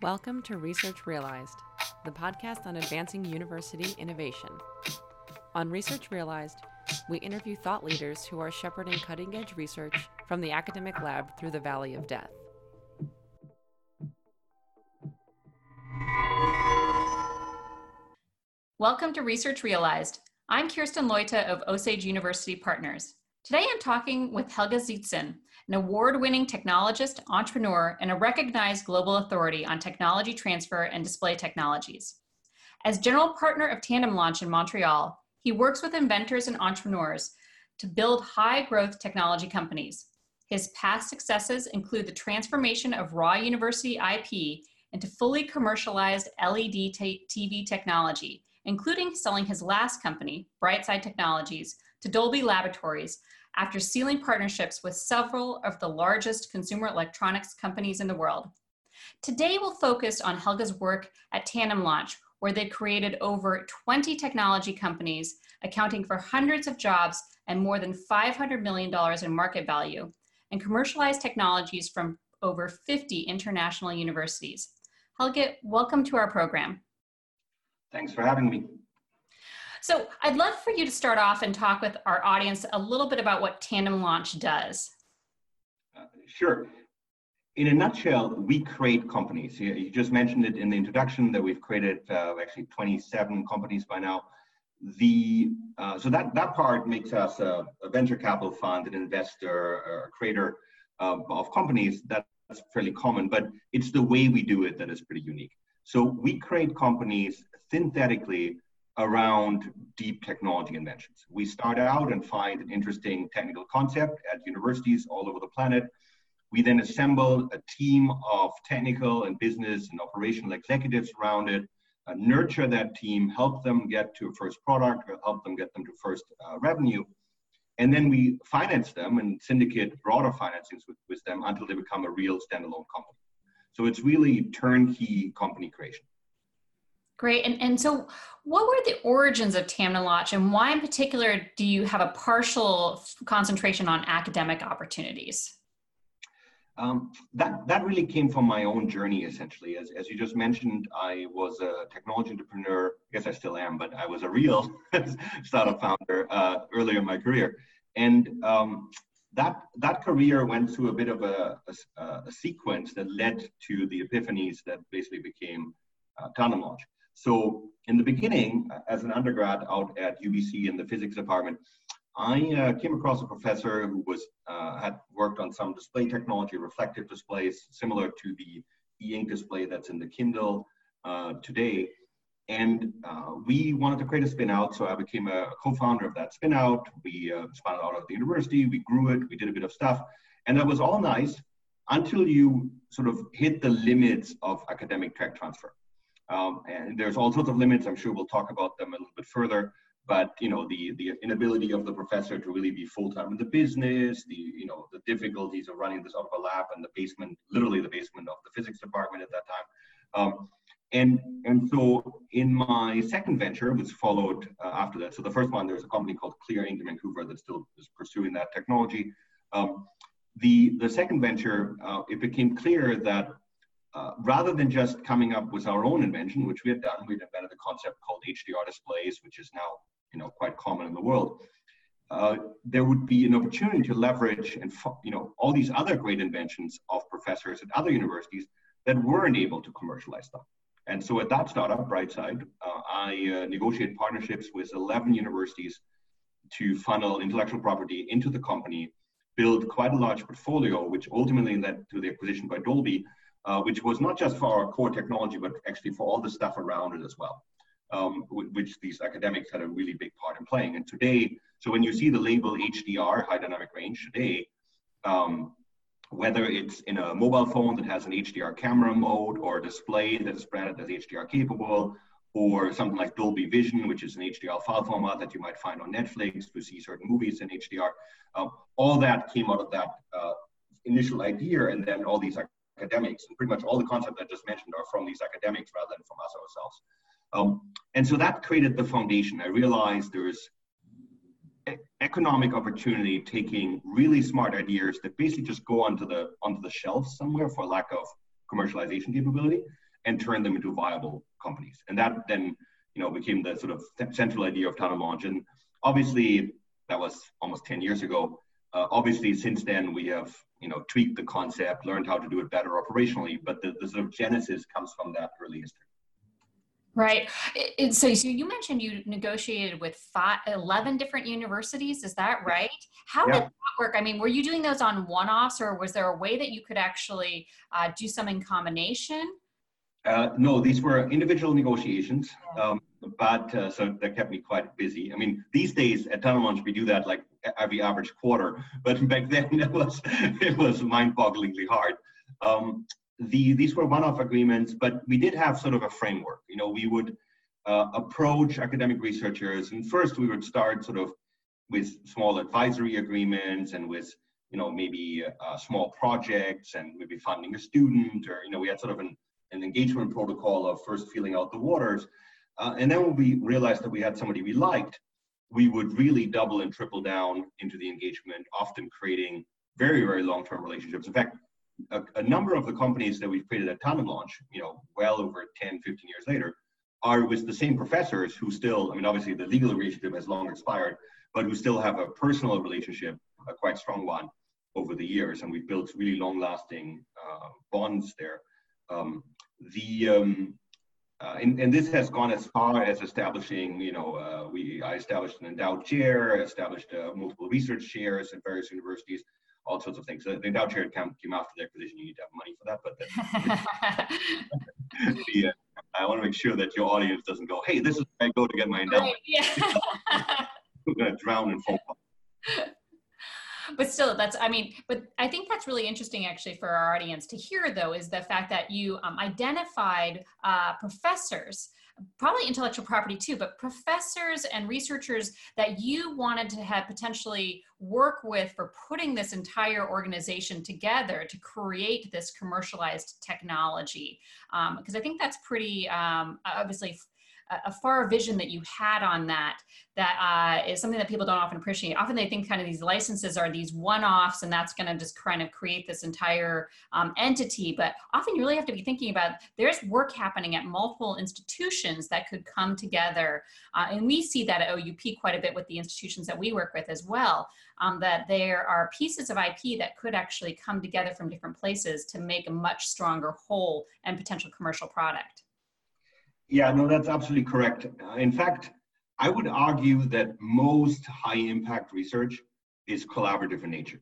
Welcome to Research Realized, the podcast on advancing university innovation. On Research Realized, we interview thought leaders who are shepherding cutting edge research from the academic lab through the valley of death. Welcome to Research Realized. I'm Kirsten Leute of Osage University Partners. Today I'm talking with Helge Seetzen, an award winning technologist, entrepreneur, and a recognized global authority on technology transfer and display technologies. As general partner of TandemLaunch in Montreal, he works with inventors and entrepreneurs to build high growth technology companies. His past successes include the transformation of raw university IP into fully commercialized LED TV technology, including selling his last company, Brightside Technologies, to Dolby Laboratories after sealing partnerships with several of the largest consumer electronics companies in the world. Today, we'll focus on Helga's work at TandemLaunch, where they created over 20 technology companies, accounting for hundreds of jobs and more than $500 million in market value, and commercialized technologies from over 50 international universities. Helga, welcome to our program. Thanks for having me. So I'd love for you to start off and talk with our audience a little bit about what TandemLaunch does. Uh, sure. In a nutshell, we create companies. You, just mentioned it in the introduction that we've created uh, actually 27 companies by now. The uh, so that that part makes us a, a venture capital fund, an investor, a creator of companies. That's fairly common, but it's the way we do it that is pretty unique. So we create companies synthetically around deep technology inventions. We start out and find an interesting technical concept at universities all over the planet. We then assemble a team of technical and business and operational executives around it, uh, nurture that team, help them get to a first product, help them get them to first uh, revenue. And then we finance them and syndicate broader financings with, with them until they become a real standalone company. So it's really turnkey company creation. Great. And, and so, what were the origins of Launch, and why, in particular, do you have a partial concentration on academic opportunities? Um, that that really came from my own journey, essentially. As as you just mentioned, I was a technology entrepreneur. I guess I still am, but I was a real startup founder uh, earlier in my career, and um, that that career went through a bit of a, a, a, sequence that led to the epiphanies that basically became uh, Launch. So in the beginning, as an undergrad out at UBC in the physics department, I uh, came across a professor who was uh, had worked on some display technology, reflective displays, similar to the e-ink display that's in the Kindle uh, today. And uh, we wanted to create a spin out, so I became a co-founder of that spin out. We uh, spun it out of the university, we grew it, we did a bit of stuff, and that was all nice until you sort of hit the limits of academic tech transfer. Um, and there's all sorts of limits. I'm sure we'll talk about them a little bit further. But you know, the the inability of the professor to really be full time in the business, the you know the difficulties of running this out of a lab in the basement, literally the basement of the physics department at that time. Um, and and so in my second venture, which followed uh, after that, so the first one there's a company called ClearInk in Vancouver that still is pursuing that technology. Um, the the second venture, uh, it became clear that uh, rather than just coming up with our own invention, which we had done, we'd invented a concept called HDR displays, which is now you know quite common in the world. Uh, there would be an opportunity to leverage and you know all these other great inventions of professors at other universities that weren't able to commercialize them. And so at that startup, Brightside, uh, I uh, negotiated partnerships with 11 universities to funnel intellectual property into the company, build quite a large portfolio, which ultimately led to the acquisition by Dolby, uh, which was not just for our core technology, but actually for all the stuff around it as well, um, which these academics had a really big part in playing. And today, so when you see the label HDR, high dynamic range, today, um, whether it's in a mobile phone that has an HDR camera mode or a display that is branded as HDR capable, or something like Dolby Vision, which is an HDR file format that you might find on Netflix to see certain movies in HDR. Um, all that came out of that uh, initial idea, and then all these academics, and pretty much all the concepts I just mentioned are from these academics rather than from us ourselves. Um, and so that created the foundation. I realized there's economic opportunity taking really smart ideas that basically just go onto the onto the shelf somewhere for lack of commercialization capability and turn them into viable companies. And that then, you know, became the sort of central idea of TandemLaunch. And obviously, that was almost 10 years ago. Uh, obviously, since then, we have, you know, tweaked the concept, learned how to do it better operationally, but the, the sort of genesis comes from that early history. Right. So, so you mentioned you negotiated with five, 11 different universities. Is that right? How yeah. did that work? I mean, were you doing those on one offs or was there a way that you could actually uh, do some in combination? Uh, no, these were individual negotiations, um, but uh, so that kept me quite busy. I mean, these days at TandemLaunch we do that like every average quarter, but back then it was it was mind-bogglingly hard. Um, the these were one-off agreements, but we did have sort of a framework. You know, we would uh, approach academic researchers, and first we would start sort of with small advisory agreements and with you know maybe uh, small projects and maybe funding a student, or you know we had sort of an an engagement protocol of first feeling out the waters. Uh, and then when we realized that we had somebody we liked, we would really double and triple down into the engagement, often creating very, very long-term relationships. In fact, a, a, number of the companies that we've created at TandemLaunch, you know, well over 10, 15 years later, are with the same professors who still, I mean, obviously the legal relationship has long expired, but who still have a personal relationship, a quite strong one over the years. And we've built really long-lasting uh, bonds there. Um, the um, uh, and, and, this has gone as far as establishing, you know, uh, we I established an endowed chair, established uh, multiple research chairs at various universities, all sorts of things. So the endowed chair came, came after the acquisition. You need to have money for that, but the, uh, I want to make sure that your audience doesn't go, "Hey, this is where I go to get my endowment." Right, yeah. Going to drown in phone calls but still that's i mean but i think that's really interesting actually for our audience to hear though is the fact that you um, identified uh, professors probably intellectual property too but professors and researchers that you wanted to have potentially work with for putting this entire organization together to create this commercialized technology. Because um, i think that's pretty um, obviously a far vision that you had on that that uh, is something that people don't often appreciate. Often they think kind of these licenses are these one-offs and that's going to just kind of create this entire um, entity. But often you really have to be thinking about there's work happening at multiple institutions that could come together. Uh, and we see that at OUP quite a bit with the institutions that we work with as well, um, that there are pieces of IP that could actually come together from different places to make a much stronger whole and potential commercial product. Yeah, no, that's absolutely correct. In fact, I would argue that most high impact research is collaborative in nature.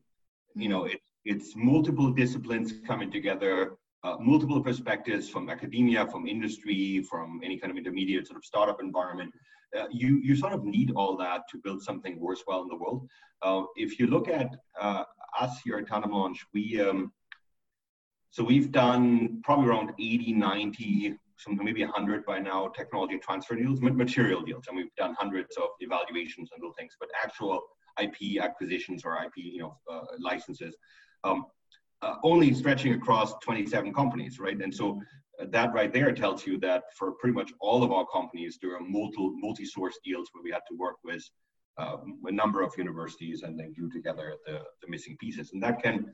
You know, it, it's multiple disciplines coming together, uh, multiple perspectives from academia, from industry, from any kind of intermediate sort of startup environment. Uh, you, you sort of need all that to build something worthwhile in the world. Uh, if you look at uh, us here at TandemLaunch, we, um, so we've done probably around 80, 90 some maybe 100 by now technology transfer deals, material deals, and we've done hundreds of evaluations and little things, but actual IP acquisitions or IP, you know, uh, licenses, um, uh, only stretching across 27 companies, right? And so uh, that right there tells you that for pretty much all of our companies, there are multi multi-source deals where we had to work with uh, a number of universities and then glue together the, the missing pieces, and that can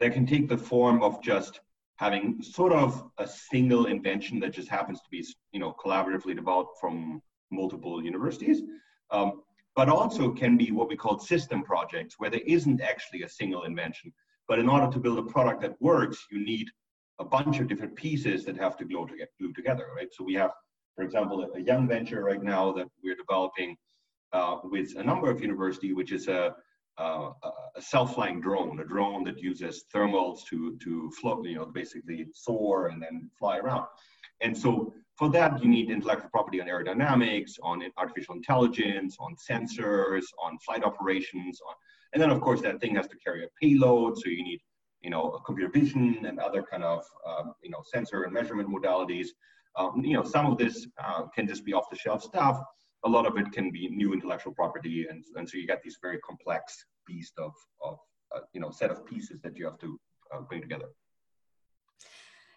that can take the form of just having sort of a single invention that just happens to be, you know, collaboratively developed from multiple universities, um, but also can be what we call system projects, where there isn't actually a single invention. But in order to build a product that works, you need a bunch of different pieces that have to glue, to glue together, right? So we have, for example, a young venture right now that we're developing uh, with a number of universities, which is a uh, a self-flying drone, a drone that uses thermals to to float, you know, basically soar and then fly around. And so for that, you need intellectual property on aerodynamics, on artificial intelligence, on sensors, on flight operations, on, and then of course that thing has to carry a payload. So you need, you know, a computer vision and other kind of, um, you know, sensor and measurement modalities. Um, you know, some of this uh, can just be off-the-shelf stuff a lot of it can be new intellectual property, and, and so you get these very complex beast of, of uh, you know set of pieces that you have to uh, bring together.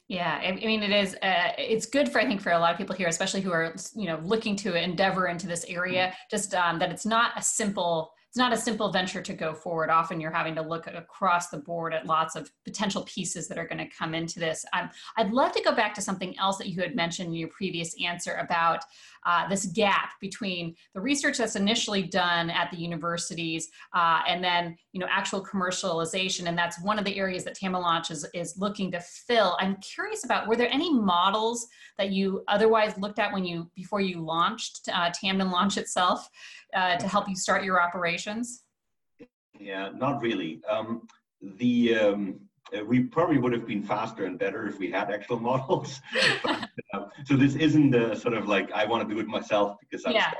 Yeah, I mean, it is. Uh, it's good for I think for a lot of people here, especially who are you know looking to endeavor into this area. Just um, that it's not a simple it's not a simple venture to go forward. Often you're having to look across the board at lots of potential pieces that are going to come into this. Um, I'd love to go back to something else that you had mentioned in your previous answer about uh, this gap between the research that's initially done at the universities uh, and then you know actual commercialization and that's one of the areas that TandemLaunch is, is looking to fill i'm curious about were there any models that you otherwise looked at when you before you launched uh, TandemLaunch itself uh, to help you start your yeah not really um, the um, uh, we probably would have been faster and better if we had actual models. but, uh, so this isn't a sort of like I want to do it myself because I'm yeah.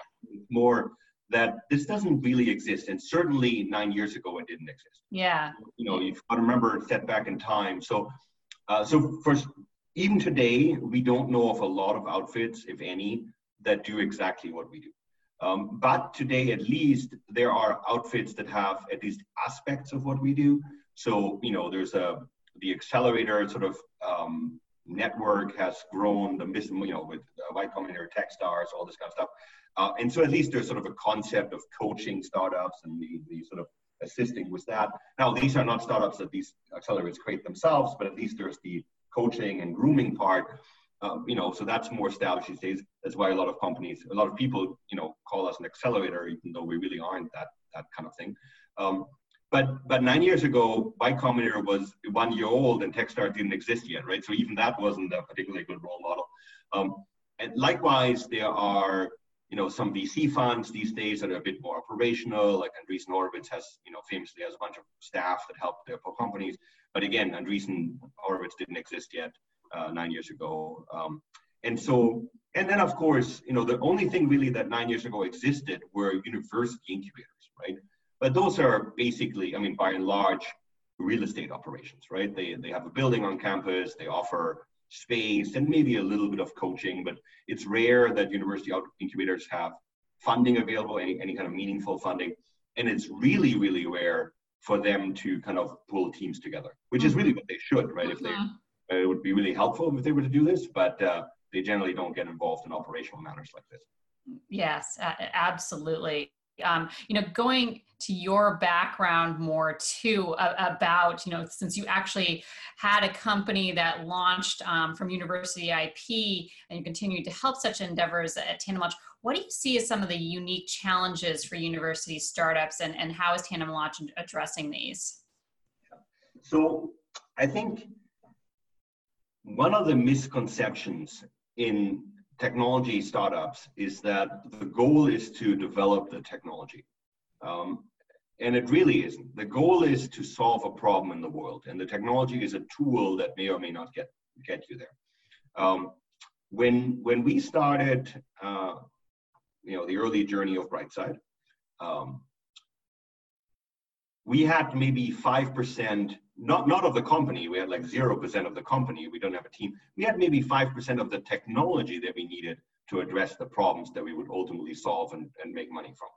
more that this doesn't really exist, and certainly nine years ago it didn't exist. Yeah. You know, you've got to remember set back in time. So, uh, so first, even today, we don't know of a lot of outfits, if any, that do exactly what we do. Um, but today, at least, there are outfits that have at least aspects of what we do. So, you know, there's a, the accelerator sort of um, network has grown, the, you know, with uh, Y Combinator, Techstars, all this kind of stuff. Uh, and so at least there's sort of a concept of coaching startups and the, the sort of assisting with that. Now, these are not startups that these accelerators create themselves, but at least there's the coaching and grooming part. Um, you know, so that's more established these days. That's why a lot of companies, a lot of people, you know, call us an accelerator, even though we really aren't that that kind of thing. Um, but but nine years ago, Y Combinator was one year old and Techstars didn't exist yet, right? So even that wasn't a particularly good role model. Um, and likewise, there are you know some VC funds these days that are a bit more operational. Like Andreessen Horowitz has you know famously has a bunch of staff that help their companies. But again, Andreessen Horowitz didn't exist yet uh, nine years ago. Um, and so, and then of course, you know, the only thing really that nine years ago existed were university incubators, right? But those are basically, I mean, by and large, real estate operations, right? They, they have a building on campus, they offer space and maybe a little bit of coaching, but it's rare that university incubators have funding available, any, any kind of meaningful funding. And it's really, really rare for them to kind of pull teams together, which is really what they should, right? If they, mm-hmm. It would be really helpful if they were to do this, but uh, they generally don't get involved in operational matters like this. Yes, absolutely um, you know going to your background more too about you know since you actually had a company that launched um, from university ip and you continued to help such endeavors at TandemLaunch what do you see as some of the unique challenges for university startups and, and how is TandemLaunch addressing these so i think one of the misconceptions in technology startups is that the goal is to develop the technology. Um, and it really isn't. The goal is to solve a problem in the world, and the technology is a tool that may or may not get get you there. Um, when when we started, uh, you know, the early journey of Brightside, um, we had maybe five percent not not of the company. We had like zero percent of the company. We don't have a team. We had maybe five percent of the technology that we needed to address the problems that we would ultimately solve and, and make money from.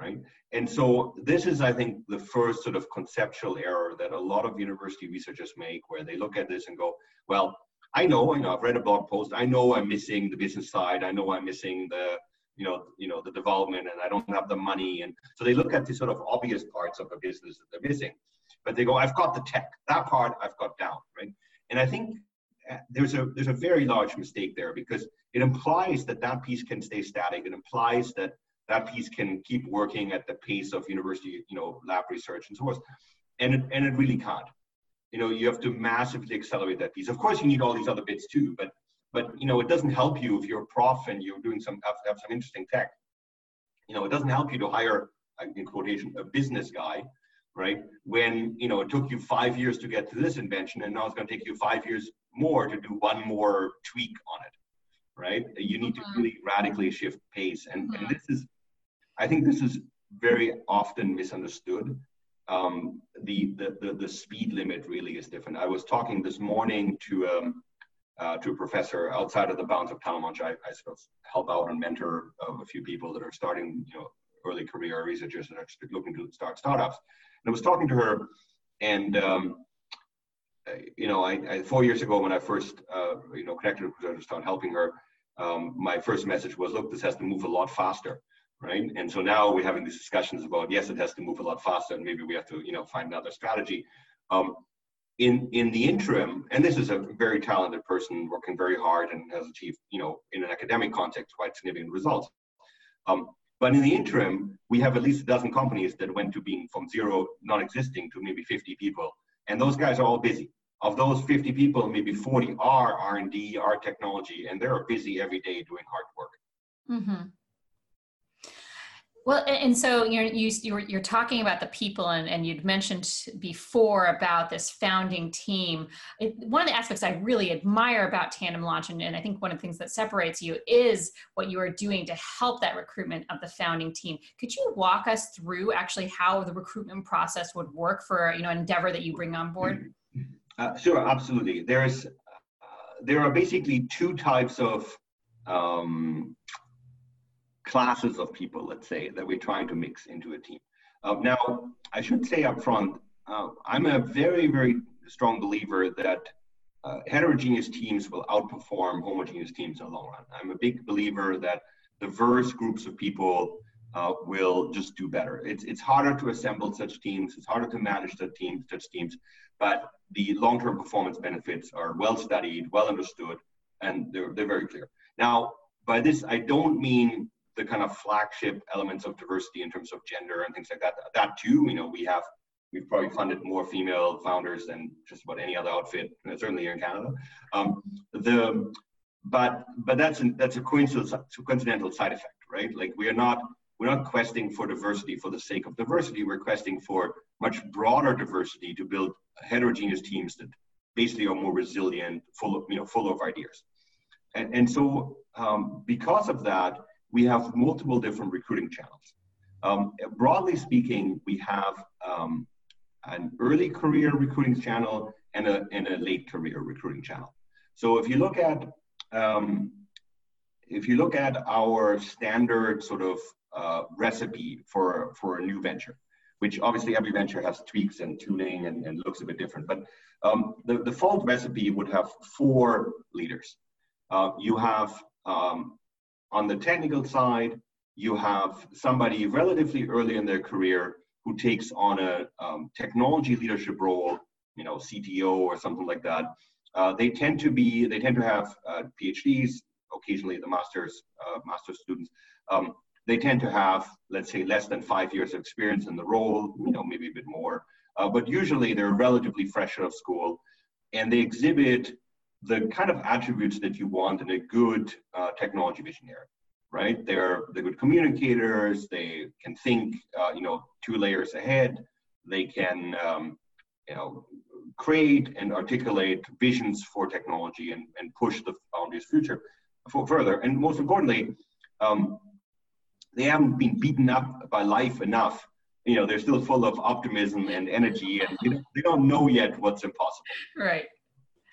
Right. And so this is, I think, the first sort of conceptual error that a lot of university researchers make, where they look at this and go, well, I know, you know, I've read a blog post. I know I'm missing the business side. I know I'm missing the you know, you know, the development and I don't have the money. And so they look at the sort of obvious parts of a business that they're missing but they go, I've got the tech. That part I've got down, right? And I think uh, there's a there's a very large mistake there because it implies that that piece can stay static. It implies that that piece can keep working at the pace of university, you know, lab research and so forth. And it, and it really can't. You know, you have to massively accelerate that piece. Of course, you need all these other bits too, but but you know, it doesn't help you if you're a prof and you're doing some have, have some interesting tech. You know, it doesn't help you to hire in quotation a business guy right? When you know it took you five years to get to this invention, and now it's going to take you five years more to do one more tweak on it, right? You need to mm-hmm. really radically shift pace, and, and mm-hmm. this is, I think, this is very often misunderstood. Um, the, the, the the speed limit really is different. I was talking this morning to um, uh, to a professor outside of the bounds of TandemLaunch. I, I sort of help out and mentor a few people that are starting, you know, early career researchers that are looking to start startups. And I was talking to her, and um, you know, I, I, four years ago when I first uh, you know connected with her to start helping her, um, my first message was, look, this has to move a lot faster, right? And so now we're having these discussions about yes, it has to move a lot faster, and maybe we have to you know find another strategy. Um, in in the interim, and this is a very talented person working very hard and has achieved you know in an academic context quite significant results. Um, but in the interim, we have at least a dozen companies that went to being from zero, non-existing, to maybe 50 people, and those guys are all busy. Of those 50 people, maybe 40 are R&D, are technology, and they're busy every day doing hard work. Mm-hmm. Well, and so you're you, you're, you're talking about the people, and, and you'd mentioned before about this founding team. It, one of the aspects I really admire about TandemLaunch, and, and I think one of the things that separates you is what you are doing to help that recruitment of the founding team. Could you walk us through actually how the recruitment process would work for you know endeavor that you bring on board? Uh, sure, absolutely. There's uh, there are basically two types of um, classes of people, let's say, that we're trying to mix into a team. Uh, now, I should say up front, uh, I'm a very, very strong believer that uh, heterogeneous teams will outperform homogeneous teams in the long run. I'm a big believer that diverse groups of people uh, will just do better. It's, it's harder to assemble such teams, it's harder to manage such teams, such teams, but the long-term performance benefits are well studied, well understood, and they're, they're very clear. Now, by this, I don't mean the kind of flagship elements of diversity in terms of gender and things like that. That too, you know, we have we've probably funded more female founders than just about any other outfit, certainly here in Canada. Um, the but but that's an, that's a coincidental, side effect, right? Like we are not we're not questing for diversity for the sake of diversity. We're questing for much broader diversity to build heterogeneous teams that basically are more resilient, full of you know full of ideas. And and so um, because of that, we have multiple different recruiting channels. Um, broadly speaking, we have um, an early career recruiting channel and a, and a late career recruiting channel. So if you look at um, if you look at our standard sort of uh, recipe for for a new venture, which obviously every venture has tweaks and tuning and, and looks a bit different, but um, the, the default recipe would have four leaders. Uh, you have um, on the technical side, you have somebody relatively early in their career who takes on a um, technology leadership role, you know, CTO or something like that. Uh, they tend to be, they tend to have uh, PhDs, occasionally the master's, uh, master's students. Um, they tend to have, let's say, less than five years of experience in the role, you know, maybe a bit more. Uh, but usually they're relatively fresh out of school and they exhibit the kind of attributes that you want in a good uh, technology visionary, right? They're they're good communicators. They can think, uh, you know, two layers ahead. They can, um, you know, create and articulate visions for technology and, and push the boundaries future for further. And most importantly, um, they haven't been beaten up by life enough. You know, they're still full of optimism and energy, and you know, they don't know yet what's impossible. Right.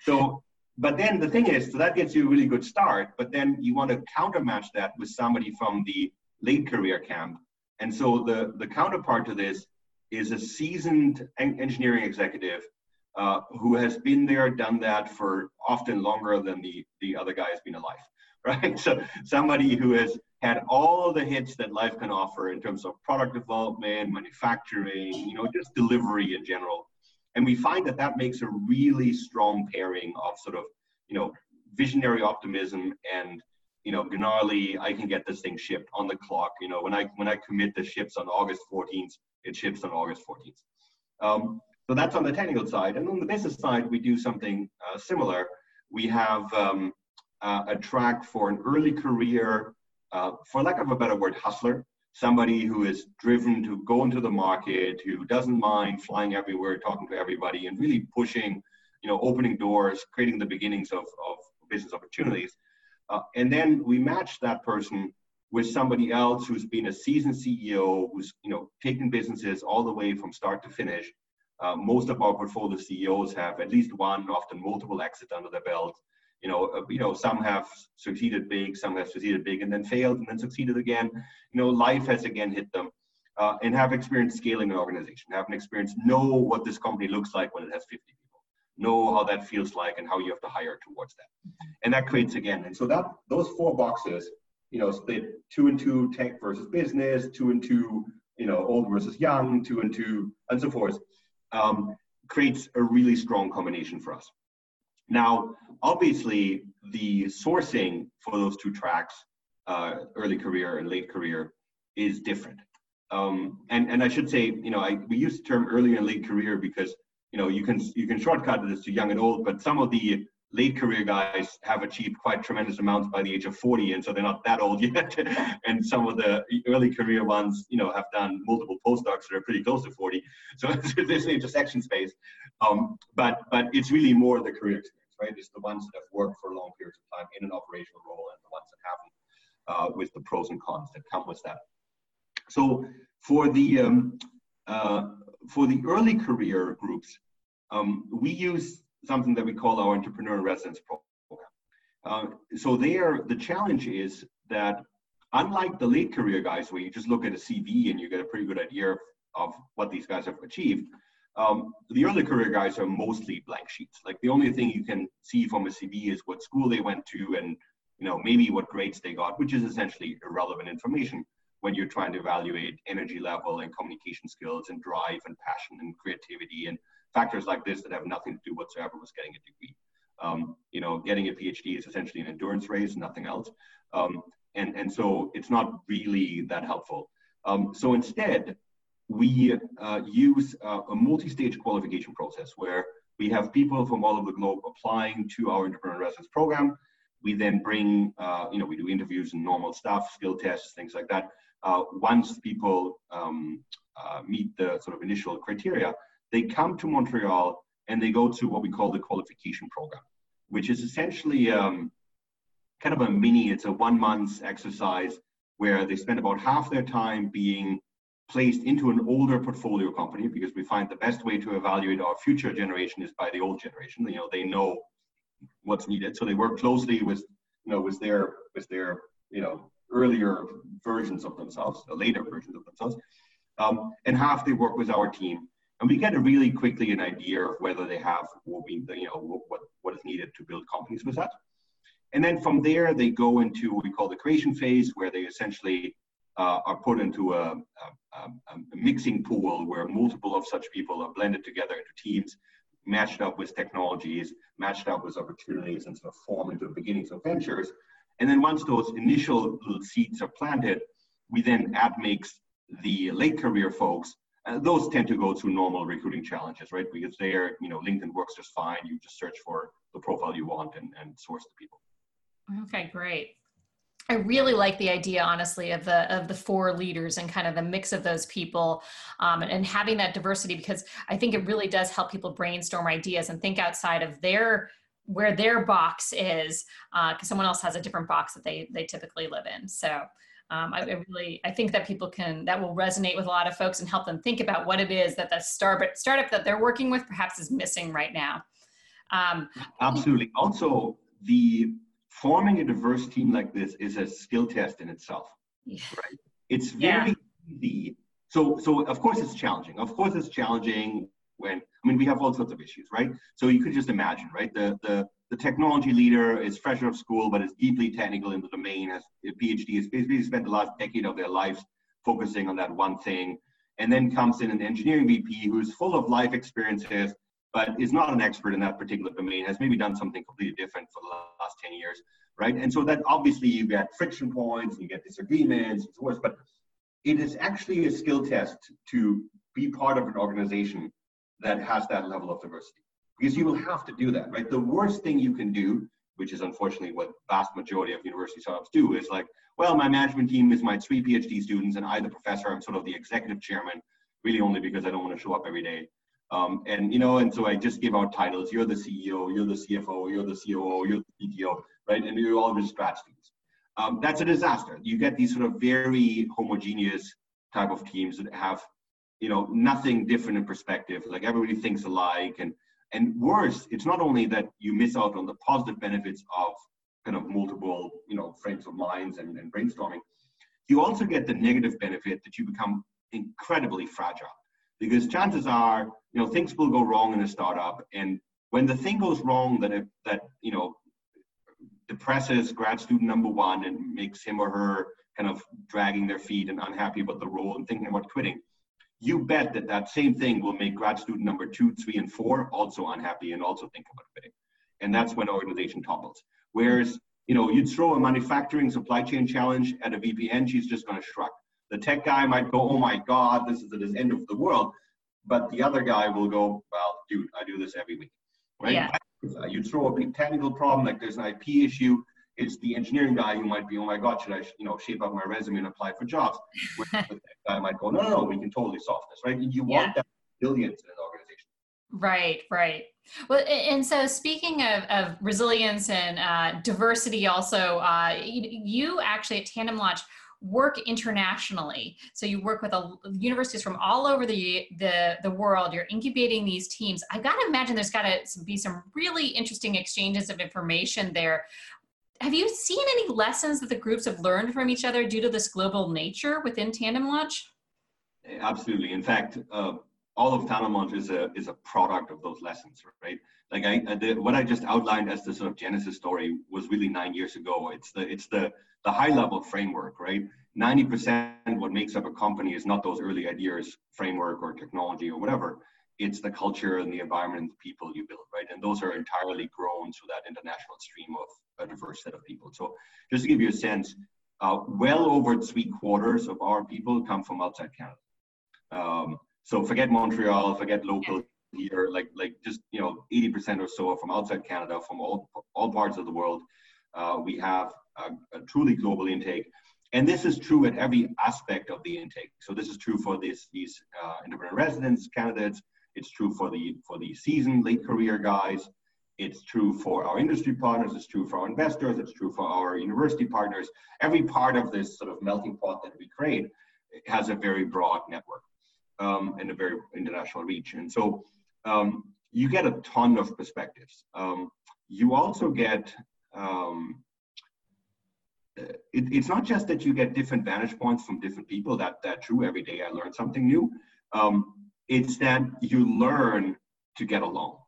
So but then the thing is, so that gets you a really good start, but then you want to countermatch that with somebody from the late career camp. And so the, the counterpart to this is a seasoned en- engineering executive uh, who has been there, done that for often longer than the, the other guy has been alive, right? So somebody who has had all the hits that life can offer in terms of product development, manufacturing, you know, just delivery in general. And we find that that makes a really strong pairing of sort of, you know, visionary optimism and, you know, gnarly, I can get this thing shipped on the clock. You know, when I when I commit the ships on August 14th, it ships on August 14th. Um, so that's on the technical side. And on the business side, we do something uh, similar. We have um, uh, a track for an early career, uh, for lack of a better word, hustler somebody who is driven to go into the market, who doesn't mind flying everywhere, talking to everybody, and really pushing, you know, opening doors, creating the beginnings of, of business opportunities. Uh, and then we match that person with somebody else who's been a seasoned CEO, who's you know taken businesses all the way from start to finish. Uh, most of our portfolio CEOs have at least one, often multiple exits under their belt you know, uh, you know, some have succeeded big, some have succeeded big and then failed and then succeeded again. You know, life has again hit them. Uh, and have experience scaling an organization, have an experience, know what this company looks like when it has 50 people, know how that feels like and how you have to hire towards that. And that creates again. And so that those four boxes you know, split two and two tech versus business, two and two, you know, old versus young, two and two, and so forth, um, creates a really strong combination for us. Now, obviously, the sourcing for those two tracks, uh, early career and late career, is different. Um, and and I should say, you know, I, we use the term early and late career because you know you can you can shortcut this to young and old, but some of the late career guys have achieved quite tremendous amounts by the age of 40 and so they're not that old yet. And some of the early career ones you know have done multiple postdocs that are pretty close to 40 so there's an intersection space. Um, but but it's really more the career experience right it's the ones that have worked for long periods of time in an operational role and the ones that haven't uh, with the pros and cons that come with that so for the um, uh, for the early career groups um, we use something that we call our entrepreneur residence program. Uh, so there, the challenge is that unlike the late career guys, where you just look at a CV and you get a pretty good idea of, of what these guys have achieved, um, the early career guys are mostly blank sheets. Like the only thing you can see from a CV is what school they went to and you know maybe what grades they got, which is essentially irrelevant information when you're trying to evaluate energy level and communication skills and drive and passion and creativity and factors like this that have nothing to do whatsoever with getting a degree. Um, you know, getting a PhD is essentially an endurance race, nothing else. Um, and, and so it's not really that helpful. Um, so instead, we uh, use uh, a multi-stage qualification process where we have people from all over the globe applying to our entrepreneur residence program. We then bring, uh, you know, we do interviews and normal stuff, skill tests, things like that. Uh, once people um, uh, meet the sort of initial criteria, they come to Montreal and they go to what we call the qualification program, which is essentially um, kind of a mini, it's a one month exercise where they spend about half their time being placed into an older portfolio company because we find the best way to evaluate our future generation is by the old generation. You know, they know what's needed. So they work closely with, you know, with their with their, you know, earlier versions of themselves, the later versions of themselves. Um, and half they work with our team and we get a really quickly an idea of whether they have what we, you know, what, what is needed to build companies with that. And then from there, they go into what we call the creation phase, where they essentially uh, are put into a, a, a, mixing pool where multiple of such people are blended together into teams, matched up with technologies, matched up with opportunities, and sort of form into beginnings of ventures. And then once those initial seeds are planted, we then add mix the late career folks uh, those tend to go through normal recruiting challenges, right? Because there, you know, LinkedIn works just fine. You just search for the profile you want and, and source the people. Okay, great. I really like the idea, honestly, of the of the four leaders and kind of the mix of those people, um, and, and, having that diversity because I think it really does help people brainstorm ideas and think outside of their where their box is, because uh, someone else has a different box that they they typically live in. So um, I, I, really i think that people can that will resonate with a lot of folks and help them think about what it is that the startup startup that they're working with perhaps is missing right now um, absolutely also the forming a diverse team like this is a skill test in itself yeah. right it's very yeah. easy so so of course it's challenging of course it's challenging when i mean we have all sorts of issues right so you could just imagine right the the the technology leader is fresh out of school, but is deeply technical in the domain, has a PhD, has basically spent the last decade of their lives focusing on that one thing. And then comes in an engineering VP who's full of life experiences, but is not an expert in that particular domain, has maybe done something completely different for the last 10 years, right? And so that obviously you get friction points, you get disagreements, and so forth, but it is actually a skill test to be part of an organization that has that level of diversity because you will have to do that, right? The worst thing you can do, which is unfortunately what vast majority of university startups do, is like, well, my management team is my three PhD students, and I, the professor, I'm sort of the executive chairman, really only because I don't want to show up every day. Um, and you know, and so I just give out titles. You're the CEO, you're the CFO, you're the COO, you're the CTO, right? And you're all just strat students. Um, that's a disaster. You get these sort of very homogeneous type of teams that have, you know, nothing different in perspective. Like everybody thinks alike, and and worse, it's not only that you miss out on the positive benefits of kind of multiple, you know, frames of minds and, and brainstorming, you also get the negative benefit that you become incredibly fragile. Because chances are, you know, things will go wrong in a startup, and when the thing goes wrong that it, that you know depresses grad student number one and makes him or her kind of dragging their feet and unhappy about the role and thinking about quitting, you bet that that same thing will make grad student number two, three, and four also unhappy and also think about quitting. And that's when organization topples. Whereas, you know, you'd throw a manufacturing supply chain challenge at a VPN, she's just going to shrug. The tech guy might go, oh my God, this is the end of the world. But the other guy will go, well, dude, I do this every week, right? Yeah. You throw a big technical problem, like there's an IP issue, it's the engineering guy who might be, oh my God, should I, you know, shape up my resume and apply for jobs? Where the guy might go, no, no, no, we can totally solve this, right? You want yeah. that billions in an organization. Right, right. Well, and so speaking of, of resilience and uh, diversity, also, uh, you actually at TandemLaunch work internationally. So you work with a, universities from all over the, the, the world. You're incubating these teams. I've got to imagine there's got to be some really interesting exchanges of information there. Have you seen any lessons that the groups have learned from each other due to this global nature within TandemLaunch? Absolutely. In fact, uh, all of Launch is a is a product of those lessons, right? Like I, the, what I just outlined as the sort of genesis story was really nine years ago. It's the it's the the high level framework, right? 90% what makes up a company is not those early ideas, framework or technology or whatever. It's the culture and the environment and the people you build, right? And those are entirely grown through that international stream of a diverse set of people. So just to give you a sense, uh, well over three quarters of our people come from outside Canada. Um, so forget Montreal, forget local here, like like just you know 80% or so from outside Canada, from all all parts of the world. Uh, we have a, a, truly global intake. And this is true at every aspect of the intake. So this is true for this, these uh, independent residence candidates. It's true for the for the seasoned late career guys. It's true for our industry partners. It's true for our investors. It's true for our university partners. Every part of this sort of melting pot that we create has a very broad network um, and a very international reach. And so um, you get a ton of perspectives. Um, you also get um, it, it's not just that you get different vantage points from different people. That that true. Every day I learn something new. Um, it's that you learn to get along.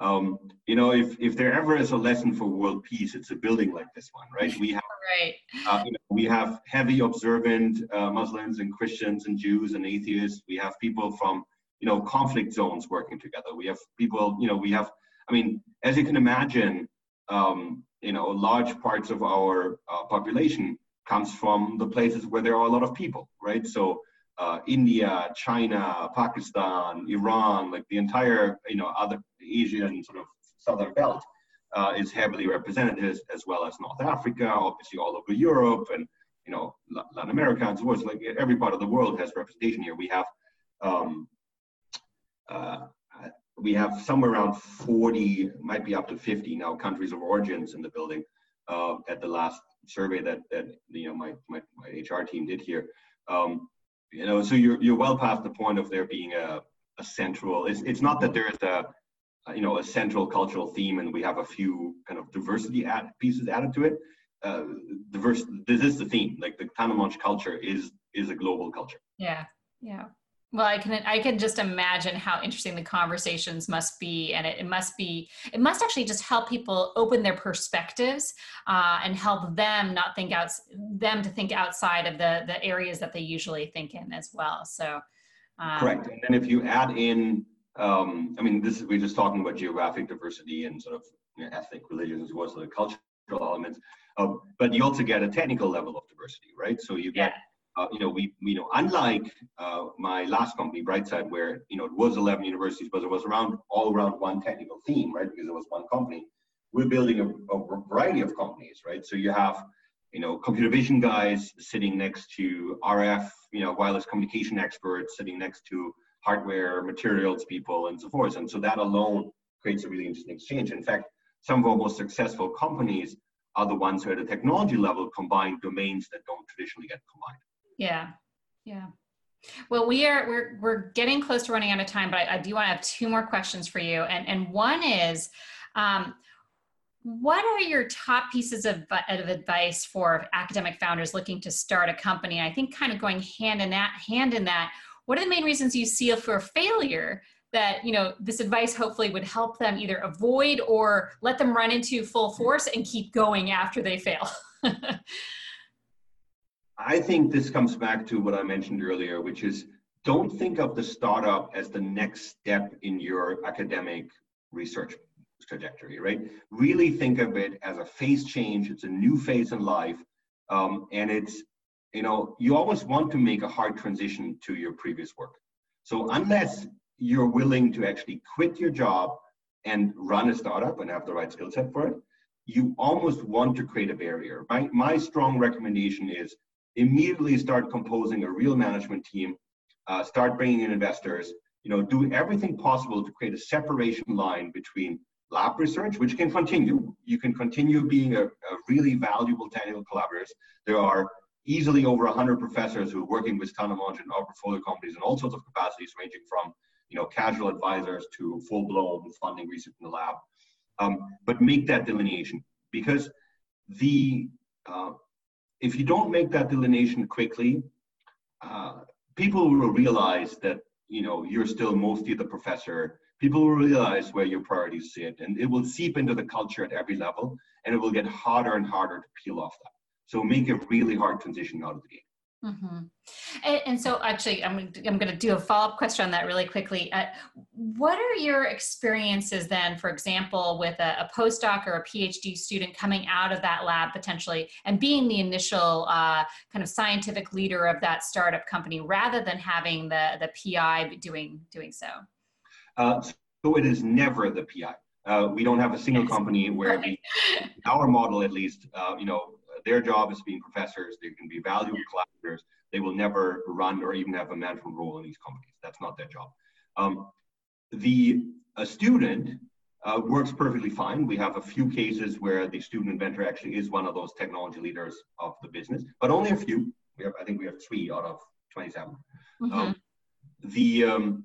Um, you know, if if there ever is a lesson for world peace, it's a building like this one, right? We right. Uh, you know, we have heavy observant uh, Muslims and Christians and Jews and atheists. We have people from you know conflict zones working together. We have people. You know, we have. I mean, as you can imagine, um, you know, large parts of our uh, population comes from the places where there are a lot of people, right? So uh, India, China, Pakistan, Iran, like the entire, you know, other Asian sort of southern belt uh, is heavily represented as, as well as North Africa, obviously all over Europe and, you know, Latin America and so forth. Like every part of the world has representation here. We have um, uh, we have somewhere around 40, might be up to 50 now countries of origins in the building uh, at the last survey that, that you know my, my, my HR team did here. Um, you know, so you're, you're well past the point of there being a, a central, it's, it's not that there is a, you know, a central cultural theme and we have a few kind of diversity add, pieces added to it. Uh, diverse, this is the theme, like the Tandem culture is, is a global culture. Yeah, yeah. Well, I can I can just imagine how interesting the conversations must be, and it, it must be it must actually just help people open their perspectives uh, and help them not think out them to think outside of the the areas that they usually think in as well. So, um, correct. And then if you add in, um, I mean, this is we're just talking about geographic diversity and sort of you know, ethnic, religious, as well as the cultural elements, um, but you also get a technical level of diversity, right? So you get yeah uh, you know, we, you know, unlike uh, my last company, Brightside, where, you know, it was 11 universities, but it was around all around one technical theme, right? Because it was one company. We're building a, a variety of companies, right? So you have, you know, computer vision guys sitting next to RF, you know, wireless communication experts sitting next to hardware materials people and so forth. And so that alone creates a really interesting exchange. In fact, some of our most successful companies are the ones who at a technology level combine domains that don't traditionally get combined. Yeah. Yeah. Well, we are we're we're getting close to running out of time, but I, I do want to have two more questions for you. And and one is um, what are your top pieces of, of advice for academic founders looking to start a company? I think kind of going hand in that hand in that, what are the main reasons you see for failure that you know this advice hopefully would help them either avoid or let them run into full force and keep going after they fail. I think this comes back to what I mentioned earlier, which is don't think of the startup as the next step in your academic research trajectory, right? Really think of it as a phase change. It's a new phase in life. Um, and it's, you know, you always want to make a hard transition to your previous work. So unless you're willing to actually quit your job and run a startup and have the right skill set for it, you almost want to create a barrier. My, my strong recommendation is immediately start composing a real management team, uh, start bringing in investors, you know, do everything possible to create a separation line between lab research, which can continue. You can continue being a, a really valuable technical collaborators. There are easily over 100 professors who are working with Tandem and our portfolio companies in all sorts of capacities, ranging from you know casual advisors to full-blown funding research in the lab. Um, but make that delineation because the uh, if you don't make that delineation quickly, uh, people will realize that you know you're still mostly the professor. People will realize where your priorities sit, and it will seep into the culture at every level, and it will get harder and harder to peel off that. So make a really hard transition out of the gate. Mm-hmm. And, and, so, actually, I'm, I'm going to do a follow up question on that really quickly. Uh, what are your experiences then, for example, with a, a, postdoc or a PhD student coming out of that lab potentially and being the initial uh, kind of scientific leader of that startup company rather than having the, the PI doing, doing so? Uh, so, it is never the PI. Uh, we don't have a single company where we, our model at least, uh, you know, their job is being professors. They can be valuable collaborators. They will never run or even have a management role in these companies. That's not their job. Um, the a student uh, works perfectly fine. We have a few cases where the student inventor actually is one of those technology leaders of the business, but only a few. We have, I think, we have three out of 27. Mm-hmm. Um, the um,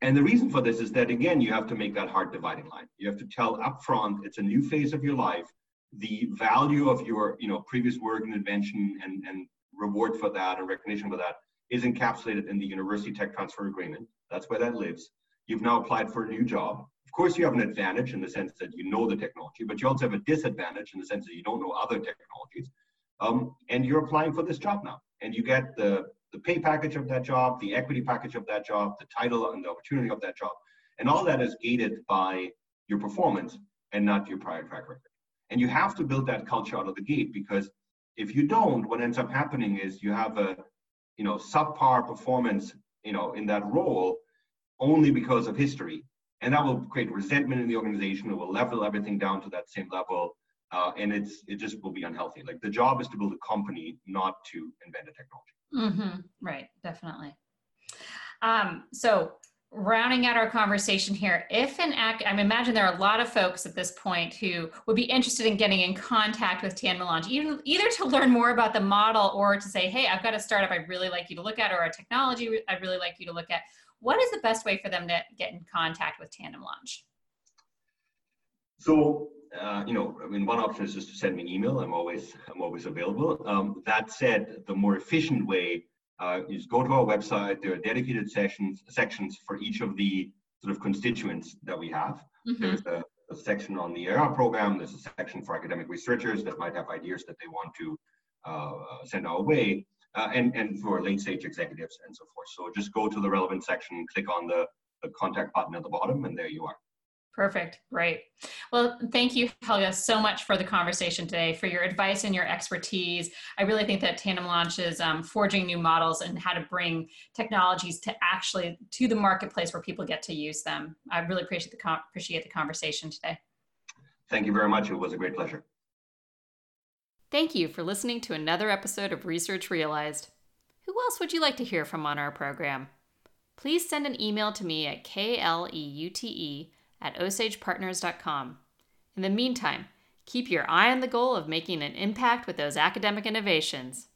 and the reason for this is that again, you have to make that hard dividing line. You have to tell upfront it's a new phase of your life the value of your you know previous work and invention and, and reward for that and recognition for that is encapsulated in the university tech transfer agreement. That's where that lives. You've now applied for a new job. Of course, you have an advantage in the sense that you know the technology, but you also have a disadvantage in the sense that you don't know other technologies. Um, and you're applying for this job now, and you get the the pay package of that job, the equity package of that job, the title and the opportunity of that job, and all that is gated by your performance and not your prior track record. And you have to build that culture out of the gate because if you don't, what ends up happening is you have a, you know, subpar performance, you know, in that role only because of history. And that will create resentment in the organization. It will level everything down to that same level. Uh, and it's it just will be unhealthy. Like the job is to build a company, not to invent a technology. Mm-hmm. Right, definitely. Um, so rounding out our conversation here, if an act, I imagine there are a lot of folks at this point who would be interested in getting in contact with TandemLaunch, even either to learn more about the model or to say, hey, I've got a startup I'd really like you to look at, or a technology I'd really like you to look at. What is the best way for them to get in contact with TandemLaunch? So, uh, you know, I mean, one option is just to send me an email. I'm always, I'm always available. Um, that said, the more efficient way uh, is go to our website. There are dedicated sections sections for each of the sort of constituents that we have. Mm-hmm. There's a, a, section on the AR program. There's a section for academic researchers that might have ideas that they want to uh, send our way, uh, and and for late stage executives and so forth. So just go to the relevant section, click on the, the contact button at the bottom, and there you are. Perfect. Great. Well, thank you, Helge, so much for the conversation today, for your advice and your expertise. I really think that TandemLaunch is um, forging new models and how to bring technologies to actually to the marketplace where people get to use them. I really appreciate the appreciate the conversation today. Thank you very much. It was a great pleasure. Thank you for listening to another episode of Research Realized. Who else would you like to hear from on our program? Please send an email to me at kleute at osagepartners.com. In the meantime, keep your eye on the goal of making an impact with those academic innovations.